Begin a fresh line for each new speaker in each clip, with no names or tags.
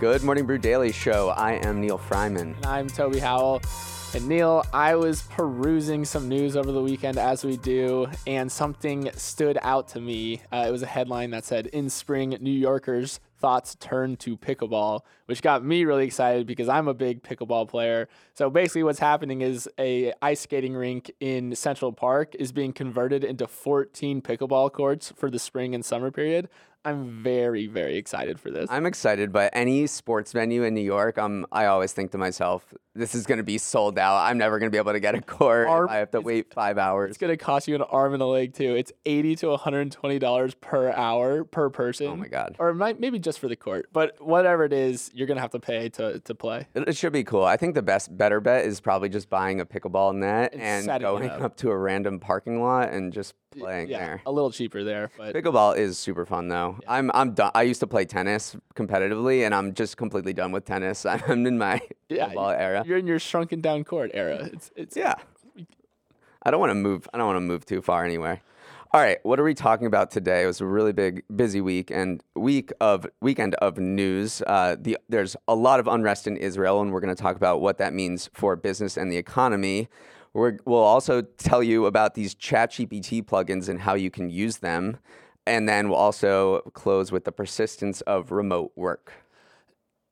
Good Morning Brew Daily Show. I am Neal Freyman.
And I'm Toby Howell. And Neil, I was perusing some news over the weekend as we do, and something stood out to me. Uh, it was a headline that said, In spring, New Yorkers thoughts turn to pickleball, which got me really excited because I'm a big pickleball player. So basically what's happening is a ice skating rink in Central Park is being converted into 14 pickleball courts for the spring and summer period. I'm very, very excited for this.
I'm excited, but any sports venue in New York, um, I always think to myself, this is going to be sold out. I'm never going to be able to get a court. I have to wait five hours.
It's going to cost you an arm and a leg too. It's 80 to 120 dollars per hour per person.
Oh my god!
Or might, maybe just for the court, but whatever it is, you're going to have to pay to, to play.
It, it, should be cool. I think the best, better bet is probably just buying a pickleball net and, and going up to a random parking lot and just playing
yeah,
there.
A little cheaper there, but
pickleball is super fun though. I'm I'm done. I used to play tennis competitively, and I'm just completely done with tennis. I'm in my yeah, pickleball era.
You're in your shrunken down court era. It's it's
yeah. I don't want to move. I don't want to move too far anywhere. All right, what are we talking about today? It was a really big, busy week and week of weekend of news. Uh, the, there's a lot of unrest in Israel, and we're going to talk about what that means for business and the economy. we will also tell you about these ChatGPT plugins and how you can use them, and then we'll also close with the persistence of remote work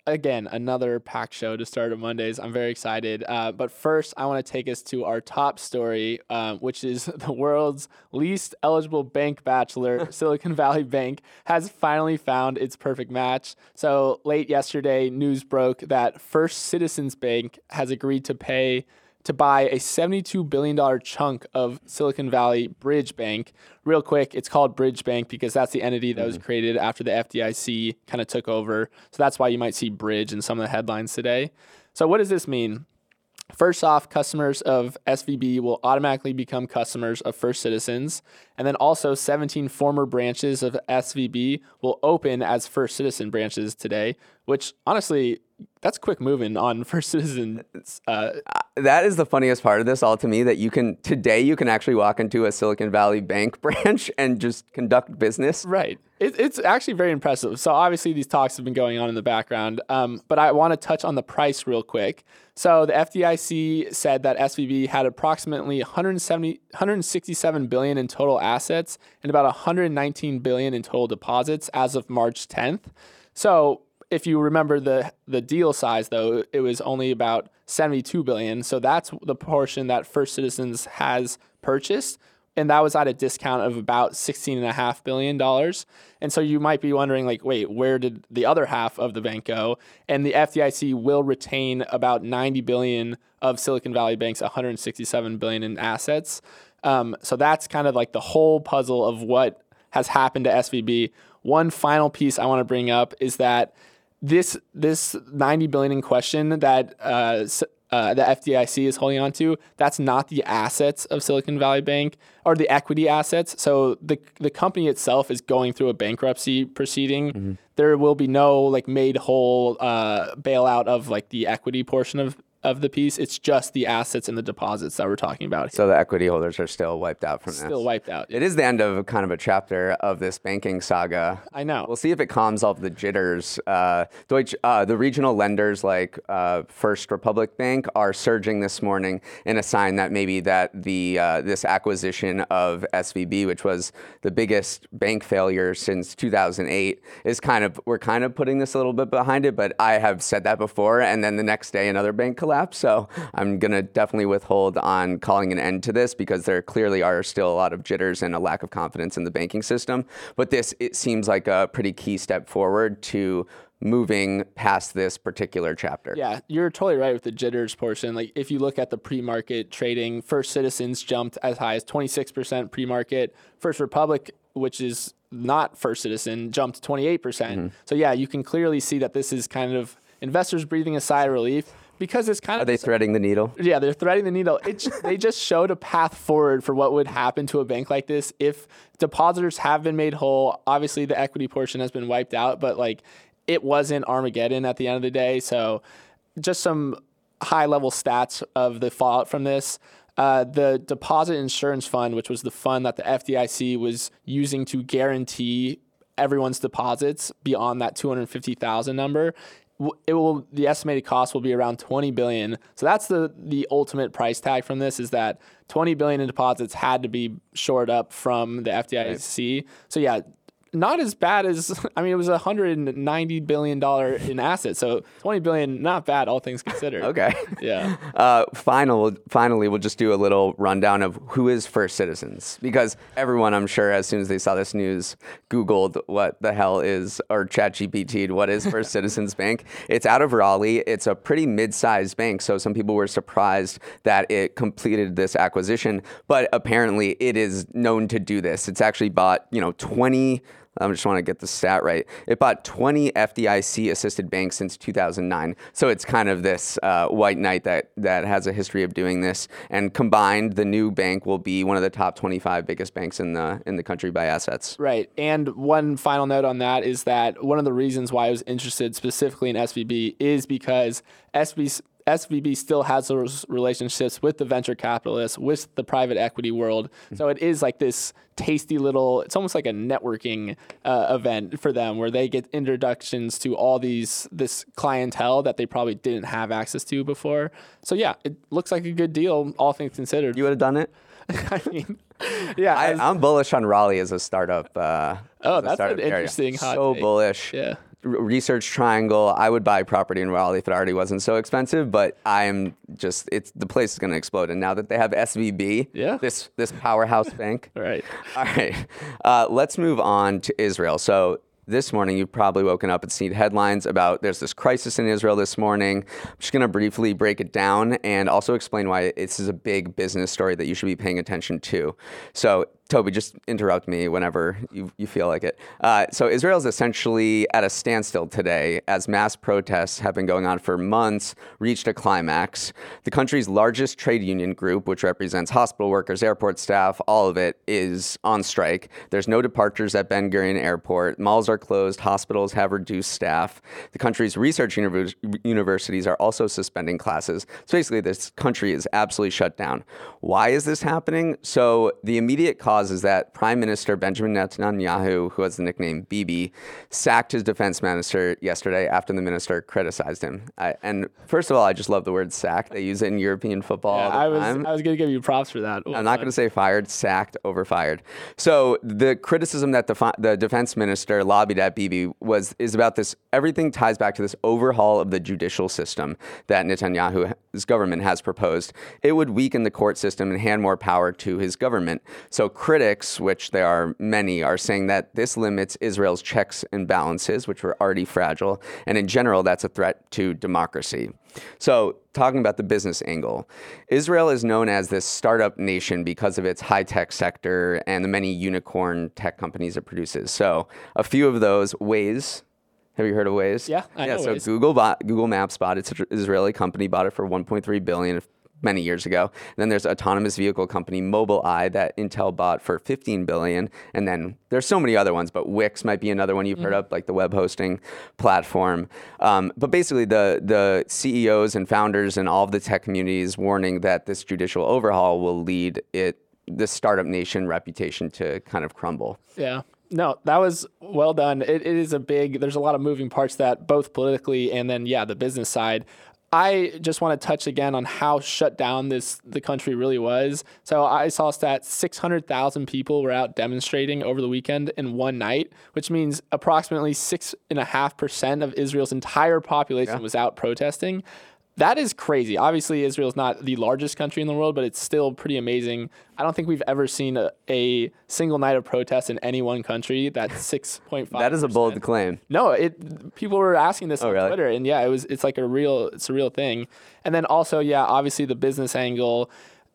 again, another packed show to start on Mondays. I'm very excited. Uh, but first, I want to take us to our top story, um, which is the world's least eligible bank bachelor, Silicon Valley Bank, has finally found its perfect match. So late yesterday, news broke that First Citizens Bank has agreed to pay to buy a $72 billion chunk of Silicon Valley Bridge Bank. Real quick, it's called Bridge Bank because that's the entity that mm-hmm. was created after the FDIC kind of took over. So that's why you might see Bridge in some of the headlines today. So, what does this mean? First off, customers of SVB will automatically become customers of First Citizens. And then also, 17 former branches of SVB will open as First Citizen branches today, which honestly, that's quick moving on First Citizens. Uh, uh,
that is the funniest part of this all to me that you can, today, you can actually walk into a Silicon Valley bank branch and just conduct business.
Right. It, it's actually very impressive. So, obviously, these talks have been going on in the background, um, but I want to touch on the price real quick. So, the FDIC said that SVB had approximately 170, 167 billion in total assets and about 119 billion in total deposits as of March 10th. So, if you remember the the deal size though, it was only about 72 billion. So that's the portion that First Citizens has purchased. And that was at a discount of about $16.5 billion. And so you might be wondering, like, wait, where did the other half of the bank go? And the FDIC will retain about 90 billion of Silicon Valley Bank's 167 billion in assets. Um, so that's kind of like the whole puzzle of what has happened to SVB. One final piece I want to bring up is that this this 90 billion in question that uh, uh, the FDIC is holding on to, that's not the assets of Silicon Valley Bank or the equity assets. So the the company itself is going through a bankruptcy proceeding. Mm-hmm. There will be no like made whole uh, bailout of like the equity portion of of the piece. It's just the assets and the deposits that we're talking about. Here.
So the equity holders are still wiped out from this.
Still wiped out.
It is the end of kind of a chapter of this banking saga.
I know.
We'll see if it calms all the jitters. Uh, Deutsche, uh, the regional lenders like uh, First Republic Bank are surging this morning in a sign that maybe that the uh, this acquisition of SVB, which was the biggest bank failure since 2008, is kind of we're kind of putting this a little bit behind it. But I have said that before, and then the next day another bank collapse. So I'm going to definitely withhold on calling an end to this because there clearly are still a lot of jitters and a lack of confidence in the banking system. But this, it seems like a pretty key step forward to moving past this particular chapter.
Yeah, you're totally right with the jitters portion. Like if you look at the pre-market trading, First Citizens jumped as high as 26% pre-market. First Republic, which is not First Citizen, jumped 28%. percent
Mm-hmm.
So yeah, you can clearly see that this is kind of investors breathing a sigh of relief because it's kind of Are
they threading the needle?
yeah, they're threading the needle. It they just showed a path forward for what would happen to a bank like this if depositors have been made whole. Obviously, the equity portion has been wiped out, but like it wasn't Armageddon at the end of the day. So, just some high level stats of the fallout from this. Uh, the deposit insurance fund, which was the fund that the FDIC was using to guarantee everyone's deposits beyond that 250,000 number it will the estimated cost will be around 20 billion. So that's the the ultimate price tag from this is that 20 billion in deposits had to be shored up from the FDIC so yeah not as bad as I mean it was a 190 billion dollar in assets so 20 billion not bad all things considered
Okay.
yeah
Uh, final, finally, we'll just do a little rundown of who is First Citizens because everyone, I'm sure, as soon as they saw this news, Googled what the hell is or ChatGPT'd what is First Citizens Bank. It's out of Raleigh. It's a pretty mid-sized bank, so some people were surprised that it completed this acquisition. But apparently, it is known to do this. It's actually bought, you know, 20. I just want to get the stat right. It bought 20 FDIC assisted banks since 2009. So it's kind of this uh, white knight that, that has a history of doing this. And combined, the new bank will be one of the top 25 biggest banks in the in the country by assets.
Right. And one final note on that is that one of the reasons why I was interested specifically in SVB is because SVB, SVB still has those relationships with the venture capitalists, with the private equity world. So it is like this tasty little, it's almost like a networking uh, event for them where they get introductions to all these, this clientele that they probably didn't have access to before. So yeah, it looks like a good deal, all things considered.
You would have done it?
I mean, yeah.
I, I'm bullish on Raleigh as a startup. Uh,
Oh,
as
that's an
startup area.
interesting hot
So
take.
bullish.
yeah.
Research Triangle. I would buy property in Raleigh if it already wasn't so expensive, but I'm just it's the place is going to explode. And now that they have SVB,
Yeah.
this this powerhouse bank.
All right.
All right, uh, let's move on to Israel. So this morning you've probably woken up and seen headlines about there's this crisis in Israel this morning. I'm just going to briefly break it down and also explain why this is a big business story that you should be paying attention to. So Toby, just interrupt me whenever you, you feel like it. Uh, so Israel is essentially at a standstill today as mass protests have been going on for months, reached a climax. The country's largest trade union group, which represents hospital workers, airport staff, all of it, is on strike. There's no departures at Ben Gurion Airport. Malls are closed. Hospitals have reduced staff. The country's research univers- universities are also suspending classes. So basically, this country is absolutely shut down. Why is this happening? So the immediate cause is that Prime Minister Benjamin Netanyahu, who has the nickname Bibi, sacked his defense minister yesterday after the minister criticized him. I, and first of all, I just love the word sack. They use it in European football all the
I was
time.
I was gonna give you props for that.
I'm not going to say fired, sacked, over fired. So the criticism that the, fi- the defense minister lobbied at Bibi was is about this. Everything ties back to this overhaul of the judicial system that Netanyahu's government has proposed. It would weaken the court system and hand more power to his government. So critics, which there are many, are saying that this limits Israel's checks and balances, which were already fragile, and in general, that's a threat to democracy. So, talking about the business angle, Israel is known as this startup nation because of its high tech sector and the many unicorn tech companies it produces. So, a few of those, Waze. Have you heard of Waze?
Yeah, I
yeah.
know
so
Waze.
Google bought Google Maps bought it's an Israeli company bought it for 1.3 billion many years ago. then there's autonomous vehicle company Mobileye that Intel bought for 15 billion, and then there's so many other ones, but Wix might be another one you've heard of, like the web hosting platform. Um, but basically, the the CEOs and founders and all of the tech communities warning that this judicial overhaul will lead it the startup nation reputation to kind of crumble.
Yeah. No, that was well done. It, it is a big, there's a lot of moving parts that both politically and then, yeah, the business side. I just want to touch again on how shut down this the country really was. So I saw stats 600,000 people were out demonstrating over the weekend in one night, which means approximately six and a half percent of Israel's entire population was out protesting. That is crazy. Obviously, Israel's not the largest country in the world, but it's still pretty amazing. I don't think we've ever seen a, a single night of protest in any one country that's six point five.
That is a bold claim.
No, it. People were asking this
Oh,
on
really?
Twitter, and yeah, it was. It's like a real. It's a real thing. And then also, yeah, obviously the business angle.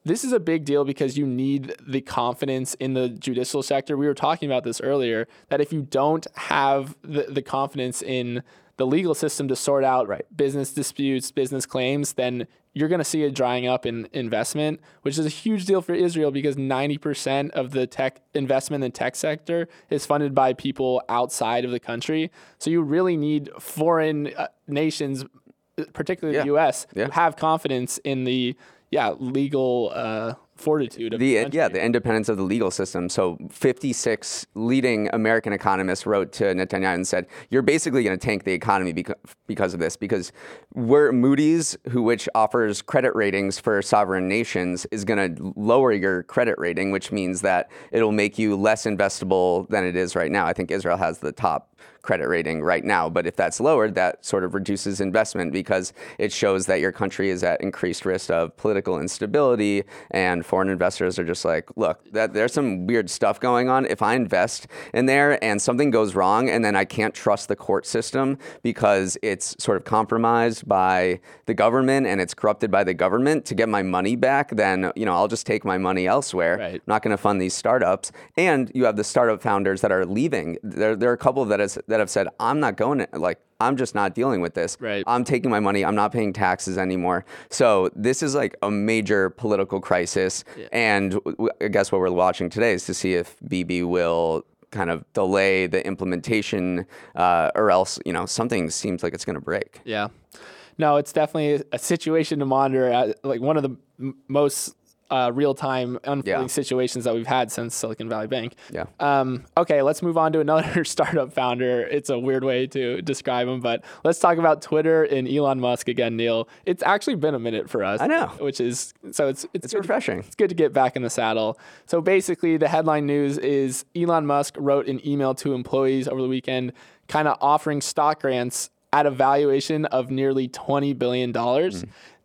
This is a big deal because you need the confidence in the judicial sector. We were talking about this earlier. That if you don't have the, the confidence in the legal system to sort out
Right.
business disputes, business claims, then you're going to see a drying up in investment, which is a huge deal for Israel because 90% of the tech investment in the tech sector is funded by people outside of the country. So you really need foreign uh, nations, particularly the U.S.,
Yeah.
have confidence in the yeah legal uh, fortitude of the,
The uh,
country.
yeah, the independence of the legal system. So 56 leading American economists wrote to Netanyahu and said, "You're basically going to tank the economy because because of this because we're Moody's, who which offers credit ratings for sovereign nations, is going to lower your credit rating, which means that it'll make you less investable than it is right now. I think Israel has the top credit rating right now. But if that's lowered, that sort of reduces investment because it shows that your country is at increased risk of political instability. And foreign investors are just like, look, that there's some weird stuff going on. If I invest in there and something goes wrong, and then I can't trust the court system because it's sort of compromised by the government and it's corrupted by the government to get my money back, then you know I'll just take my money elsewhere.
Right.
I'm not going to fund these startups. And you have the startup founders that are leaving. There, there are a couple that has that have said, I'm not going to like. I'm just not dealing with this.
Right.
I'm taking my money. I'm not paying taxes anymore. So this is like a major political crisis. And w- w- I guess what we're watching today is to see if Bibi will kind of delay the implementation, uh, or else you know something seems like it's going to break.
Yeah. No, it's definitely a situation to monitor. Like one of the m- most uh, real time unfolding
Yeah.
situations that we've had since Silicon Valley Bank.
Yeah.
Um, okay, let's move on to another startup founder. It's a weird way to describe him, but let's talk about Twitter and Elon Musk again, Neal. It's actually been a minute for us.
I know.
Which is so it's it's,
It's
good-
refreshing.
It's good to get back in the saddle. So basically, the headline news is Elon Musk wrote an email to employees over the weekend, kind of offering stock grants at a valuation of nearly $20 billion.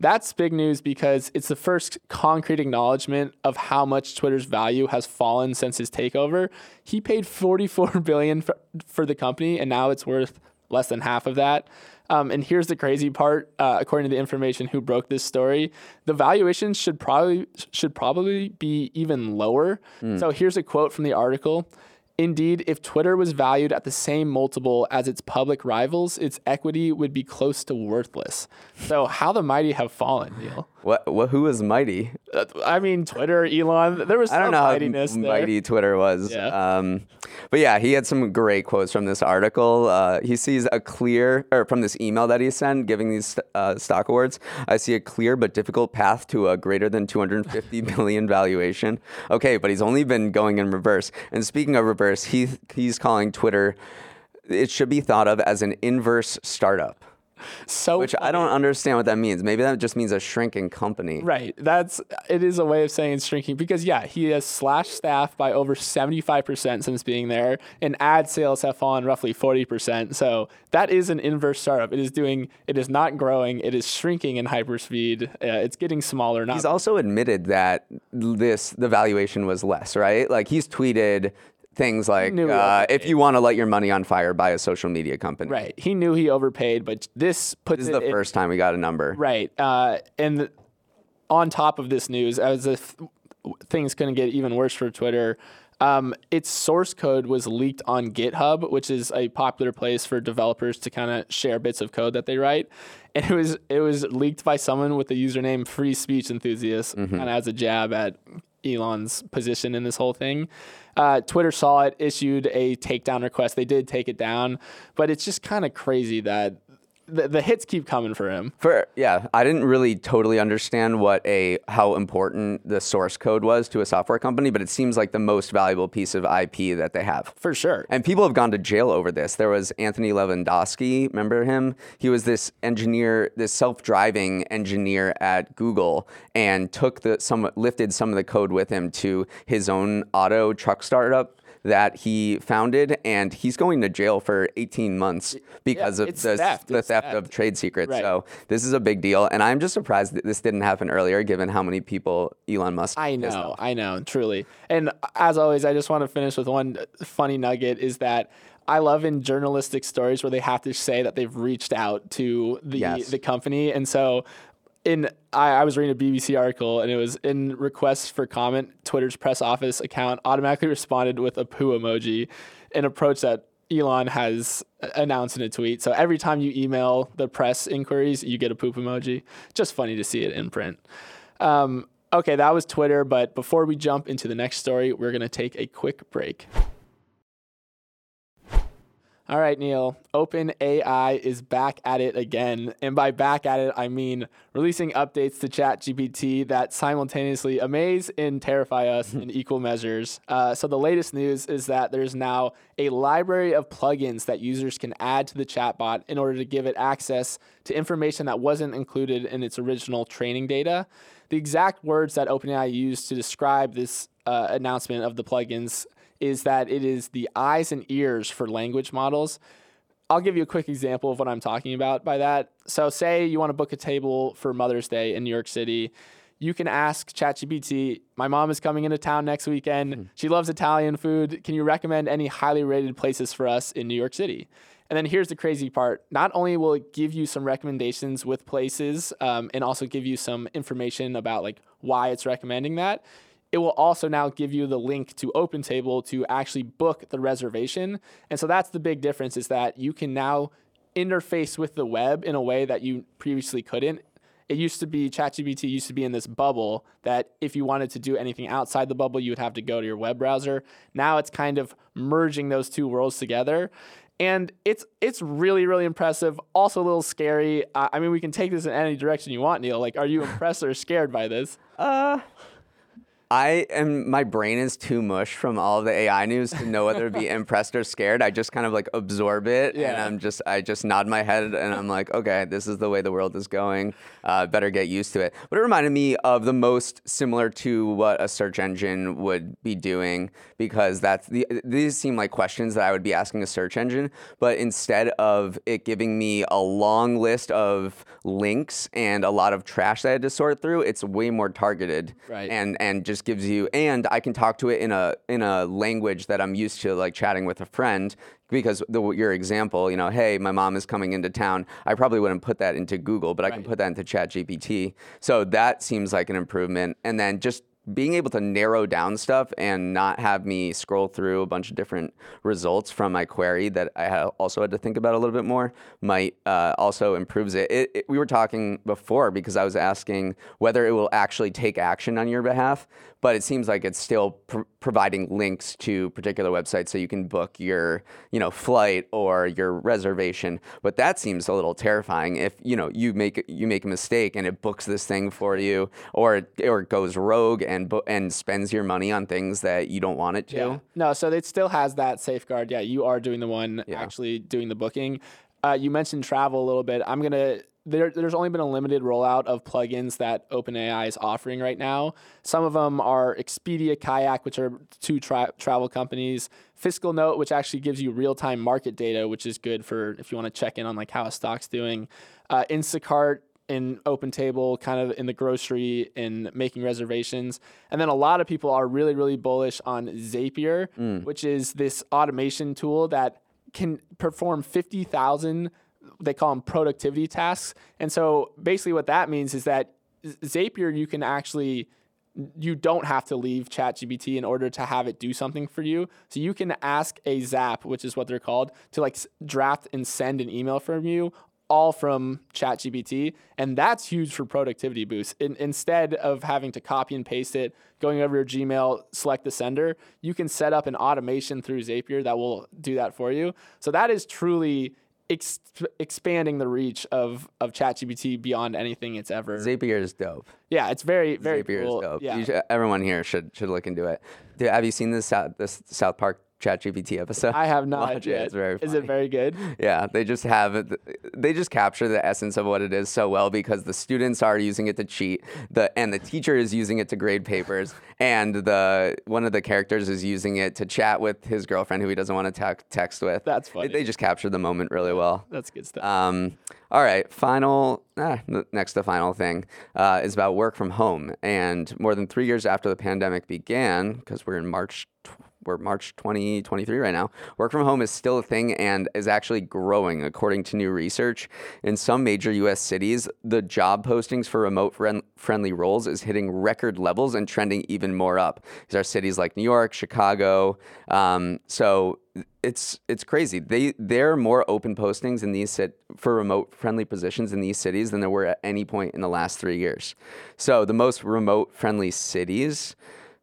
That's big news because it's the first concrete acknowledgement of how much Twitter's value has fallen since his takeover. He paid 44 billion for, for the company, and now it's worth less than half of that. Um, and here's the crazy part: uh, according to the information who broke this story, the valuation should probably should probably be even lower. So here's a quote from the article. Indeed, if Twitter was valued at the same multiple as its public rivals, its equity would be close to worthless. So, how the mighty have fallen, Neal.
What? What? Who is mighty?
Uh, I mean, Twitter, Elon, there was
I don't know how
mightiness there.
mighty Twitter was.
Yeah.
Um, but yeah, he had some great quotes from this article. Uh, he sees a clear, or from this email that he sent giving these uh, stock awards. I see a clear but difficult path to a greater than 250 billion valuation. Okay, but he's only been going in reverse. And speaking of reverse, he he's calling Twitter. It should be thought of as an inverse startup,
So
which I don't understand what that means. Maybe that just means a shrinking company.
Right. That's it is a way of saying it's shrinking because yeah, he has slashed staff by over 75% since being there and ad sales have fallen roughly 40%. So that is an inverse startup. It is doing it is not growing, it is shrinking in hyperspeed. Uh, it's getting smaller, not
He's also admitted that this the valuation was less, right? Like he's tweeted things like, uh, "If you want to light your money on fire, buy a social media company."
right. He knew he overpaid, but this puts
This is the
in-
first time we got a number.
Right. Uh, and th- on top of this news, as if things couldn't get even worse for Twitter, um, its source code was leaked on GitHub, which is a popular place for developers to kind of share bits of code that they write. And it was it was leaked by someone with the username Free Speech Enthusiast, kind of as a jab at Elon's position in this whole thing. Uh, Twitter saw it, issued a takedown request. They did take it down, but it's just kind of crazy that the, the hits keep coming for him.
For yeah, I didn't really totally understand what a how important the source code was to a software company, but it seems like the most valuable piece of IP that they have.
For sure.
And people have gone to jail over this. There was Anthony Levandowski, remember him? He was this engineer, this self-driving engineer at Google, and took the some lifted some of the code with him to his own auto truck startup that he founded, and he's going to jail for 18 months because of the
theft.
the theft
theft.
of trade secrets.
Right.
So this is a big deal, and I'm just surprised that this didn't happen earlier, given how many people Elon Musk.
I know. I know, truly. And as always, I just want to finish with one funny nugget is that I love in journalistic stories where they have to say that they've reached out to the
Yes.
the company. And so in I, I was reading a BBC article and it was in requests for comment, Twitter's press office account automatically responded with a poo emoji, an approach that Elon has announced in a tweet. So every time you email the press inquiries, you get a poop emoji. Just funny to see it in print. Um, okay, that was Twitter. But before we jump into the next story, we're going to take a quick break. All right, Neal. OpenAI is back at it again. And by back at it, I mean releasing updates to ChatGPT that simultaneously amaze and terrify us in equal measures. Uh, so, the latest news is that there's now a library of plugins that users can add to the chatbot in order to give it access to information that wasn't included in its original training data. The exact words that OpenAI used to describe this uh, announcement of the plugins is that it is the eyes and ears for language models. I'll give you a quick example of what I'm talking about by that. So, say you want to book a table for Mother's Day in New York City. You can ask ChatGPT, my mom is coming into town next weekend. She loves Italian food. Can you recommend any highly rated places for us in New York City? And then here's the crazy part. Not only will it give you some recommendations with places um, and also give you some information about like why it's recommending that, it will also now give you the link to OpenTable to actually book the reservation. And so that's the big difference is that you can now interface with the web in a way that you previously couldn't. It used to be ChatGPT used to be in this bubble that if you wanted to do anything outside the bubble, you would have to go to your web browser. Now it's kind of merging those two worlds together. And it's it's really really impressive. Also a little scary. I I mean, we can take this in any direction you want, Neal. Like, are you impressed or scared by this?
Uh, I am. My brain is too mush from all the AI news to know whether to be impressed or scared. I just kind of like absorb it, and I'm just I just nod my head, and I'm like, okay, this is the way the world is going. Uh, better get used to it. But it reminded me of the most similar to what a search engine would be doing because that's the these seem like questions that I would be asking a search engine, but instead of it giving me a long list of links and a lot of trash that I had to sort through, it's way more targeted
Right.
and and just gives you and I can talk to it in a in a language that I'm used to like chatting with a friend because the, your example, you know, hey, my mom is coming into town. I probably wouldn't put that into Google, but I can put that into ChatGPT. So that seems like an improvement. And then just being able to narrow down stuff and not have me scroll through a bunch of different results from my query that I also had to think about a little bit more might uh, also improves it. It, it. We were talking before because I was asking whether it will actually take action on your behalf, but it seems like it's still pr- providing links to particular websites so you can book your you know flight or your reservation. But that seems a little terrifying if you know you make you make a mistake and it books this thing for you, or it, or it goes rogue and bo- and spends your money on things that you don't want it to.
Yeah. No, so it still has that safeguard. Yeah, you are doing the one actually doing the booking. Uh, you mentioned travel a little bit. I'm gonna. There, there's only been a limited rollout of plugins that OpenAI is offering right now. Some of them are Expedia, Kayak, which are two tra- travel companies. FiscalNote, which actually gives you real-time market data, which is good for if you want to check in on like how a stock's doing. Uh, Instacart, in OpenTable, kind of in the grocery, in making reservations. And then a lot of people are really, really bullish on Zapier, which is this automation tool that can perform 50,000, they call them productivity tasks. And so basically, what that means is that Zapier, you can actually you don't have to leave ChatGPT in order to have it do something for you. So you can ask a Zap, which is what they're called, to like draft and send an email from you, all from ChatGPT, and that's huge for productivity boosts. In, instead of having to copy and paste it, going over your Gmail, select the sender, you can set up an automation through Zapier that will do that for you. So that is truly ex- expanding the reach of of ChatGPT beyond anything it's ever.
Zapier is dope.
yeah, it's very very
Zapier
cool.
is dope.
Yeah.
Should, everyone here should should look into it. Dude, have you seen this South, this South Park ChatGPT episode?
I have not
Watch it,
yet.
It's very
Is it very good?
Yeah, they just have it. They just capture the essence of what it is so well because the students are using it to cheat, the and the teacher is using it to grade papers, and the one of the characters is using it to chat with his girlfriend who he doesn't want to te- text with.
That's
They-
funny.
They just capture the moment really well.
That's good stuff.
Um, all right, final. Ah, next to final thing uh, is about work from home. And more than three years after the pandemic began, because we're in March, we're March 2023 right now. Work from home is still a thing and is actually growing, according to new research. In some major U.S. cities, the job postings for remote friend- friendly roles is hitting record levels and trending even more up. These are cities like New York, Chicago. Um, so it's it's crazy. They there are more open postings in these sit for remote friendly positions in these cities than there were at any point in the last three years. So the most remote friendly cities.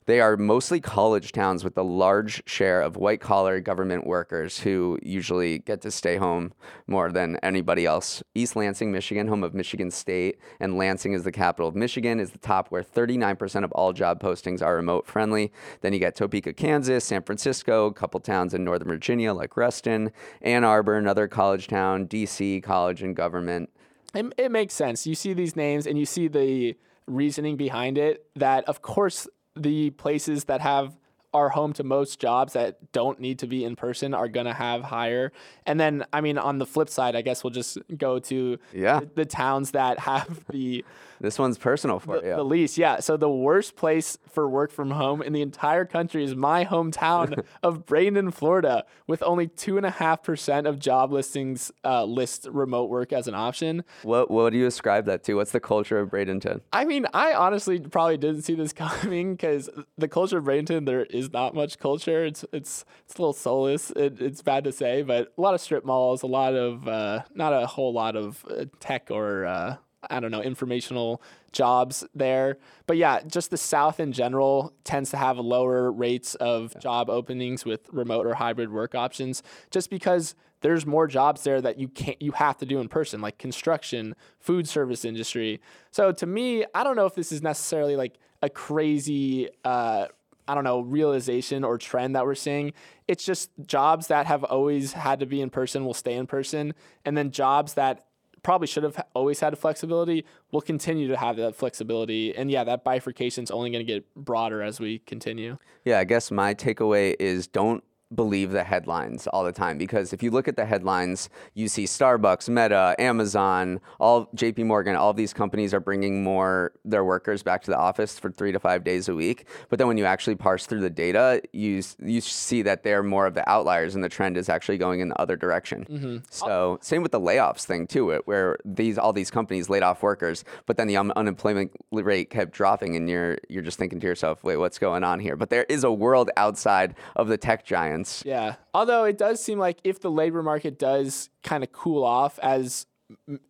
They are mostly college towns with a large share of white collar government workers who usually get to stay home more than anybody else. East Lansing, Michigan, home of Michigan State, and Lansing is the capital of Michigan, is the top where 39% of all job postings are remote friendly. Then you get Topeka, Kansas, San Francisco, a couple towns in Northern Virginia like Reston, Ann Arbor, another college town, DC, college and government.
It, it makes sense. You see these names and you see the reasoning behind it. That of course the places that have are home to most jobs that don't need to be in person are going to have higher. And then I mean on the flip side, I guess we'll just go to
Yeah.
the, the towns that have the
This one's personal for you.
the least. Yeah. So the worst place for work from home in the entire country is my hometown of Bradenton, Florida, with only two and a half percent of job listings uh, list remote work as an option.
what what do you ascribe that to? What's the culture of Bradenton?
I mean, I honestly probably didn't see this coming because the culture of Bradenton, there is not much culture. It's it's it's a little soulless. It, it's bad to say, but a lot of strip malls, a lot of uh, not a whole lot of uh, tech or uh, I don't know informational jobs there. But yeah, just the South in general tends to have lower rates of job openings with remote or hybrid work options, just because there's more jobs there that you can't you have to do in person like construction food service industry. So to me i don't know if this is necessarily like a crazy uh, i don't know realization or trend that we're seeing. It's just jobs that have always had to be in person will stay in person. And then jobs that probably should have always had flexibility. Will continue to have that flexibility. And yeah that bifurcation is only going to get broader as we continue.
Yeah, I guess my takeaway is don't believe the headlines all the time because if you look at the headlines, you see Starbucks, Meta, Amazon, all JP Morgan, all of these companies are bringing more their workers back to the office for 3 to 5 days a week. But then when you actually parse through the data, you you see that they're more of the outliers and the trend is actually going in the other direction. Mm-hmm. So, same with the layoffs thing too, where- where these all these companies laid off workers, but then the un- unemployment rate kept dropping and you're you're just thinking to yourself, "Wait, what's going on here?" But there is a world outside of the tech giants.
Yeah. Although it does seem like if the labor market does kind of cool off as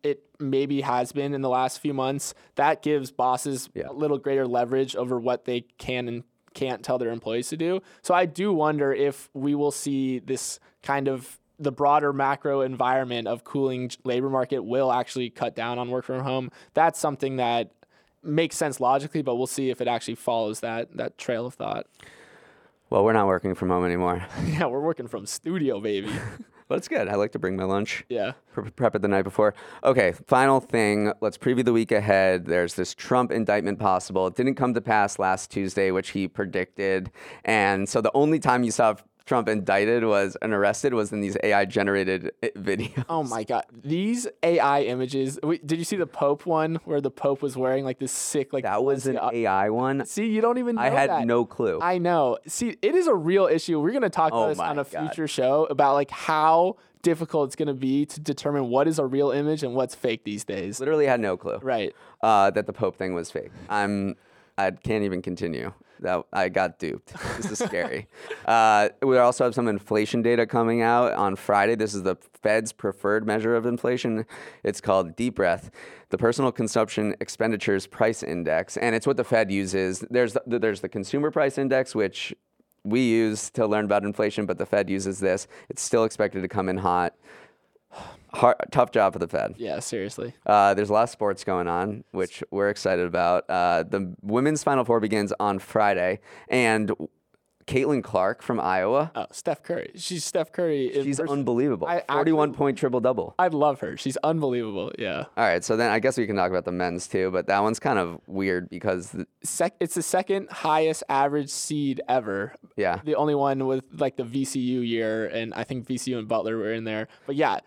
it maybe has been in the last few months, that gives bosses
Yeah.
a little greater leverage over what they can and can't tell their employees to do. So I do wonder if we will see this kind of the broader macro environment of cooling labor market will actually cut down on work from home. That's something that makes sense logically, but we'll see if it actually follows that that trail of thought.
Well, we're not working from home anymore,
yeah, we're working from studio, baby.
but it's good. I like to bring my lunch.
yeah.
pre- prep it the night before. Okay, final thing. Let's preview the week ahead. There's this Trump indictment possible. It didn't come to pass last Tuesday, which he predicted. And so the only time you saw Trump indicted was and arrested was in these AI generated videos.
Oh my god, these AI images. Wait, did you see the Pope one where the Pope was wearing like this sick like
That was an AI one.
See, you don't even know
I had
that.
no clue.
I know. See, it is a real issue. We're gonna talk
Oh
about this on a
God.
future show about like how difficult it's gonna be to determine what is a real image and what's fake these days.
Literally had no clue
Right.
uh, that the Pope thing was fake. I'm, I can't even continue. That I got duped. This is scary. uh, we also have some inflation data coming out on Friday. This is the Fed's preferred measure of inflation. It's called Deep Breath, the Personal Consumption Expenditures Price Index, and it's what the Fed uses. There's the, there's the Consumer Price Index, which we use to learn about inflation, but the Fed uses this. It's still expected to come in hot. Hard, tough job for the Fed.
Yeah, seriously.
Uh, there's a lot of sports going on, which we're excited about. Uh, the women's Final Four begins on Friday, and Caitlin Clark from Iowa.
Oh, Steph Curry. She's Steph Curry.
She's
person.
unbelievable.
I
41
actually-
point triple double.
I love her. She's unbelievable. Yeah.
All right, so then I guess we can talk about the men's too, but that one's kind of weird because, th-
Sec- it's the second highest average seed ever.
yeah,
The only one with like the VCU year, and I think VCU and Butler were in there. But yeah,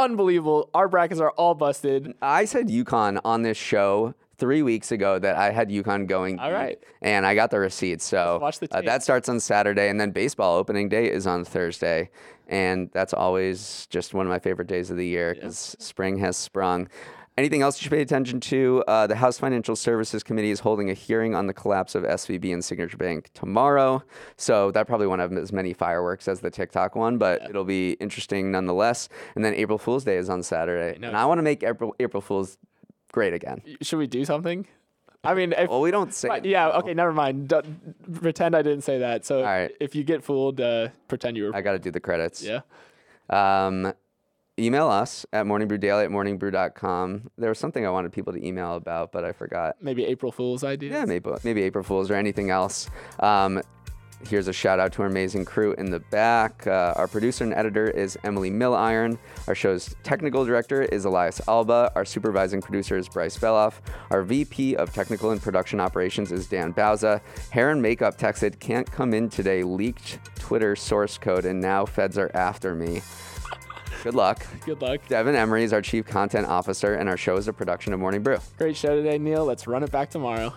unbelievable. Our brackets are all busted.
I said UConn on this show three weeks ago that I had UConn going.
All right.
And I got the receipts. So
watch the
uh, that starts on Saturday, and then baseball opening day is on Thursday. And that's always just one of my favorite days of the year because spring has sprung. Anything else you should pay attention to? Uh, the House Financial Services Committee is holding a hearing on the collapse of SVB and Signature Bank tomorrow. So that probably won't have as many fireworks as the TikTok one, but it'll be interesting nonetheless. And then April Fool's Day is on Saturday.
know.
And I want to make April, April Fool's great again.
Should we do something? I mean, if,
Well, we don't say.
but yeah, okay, never mind. Do pretend I didn't say that. So
right.
if you get fooled, uh, pretend you were.
I got to do the credits.
yeah.
Um, email us at morningbrewdaily at morningbrew.com. There was something I wanted people to email about, but I forgot.
Maybe April Fool's idea.
Yeah, maybe, maybe April Fools or anything else. Um, here's a shout out to our amazing crew in the back. Uh, our producer and editor is Emily Milliron. Our show's technical director is Elias Alba. Our supervising producer is Bryce Beloff. Our VP of technical and production operations is Dan Bauza. Hair and makeup texted, can't come in today, leaked Twitter source code, and now feds are after me. Good luck.
Good luck.
Devin Emery is our chief content officer, and our show is a production of Morning Brew.
Great show today, Neal. Let's run it back tomorrow.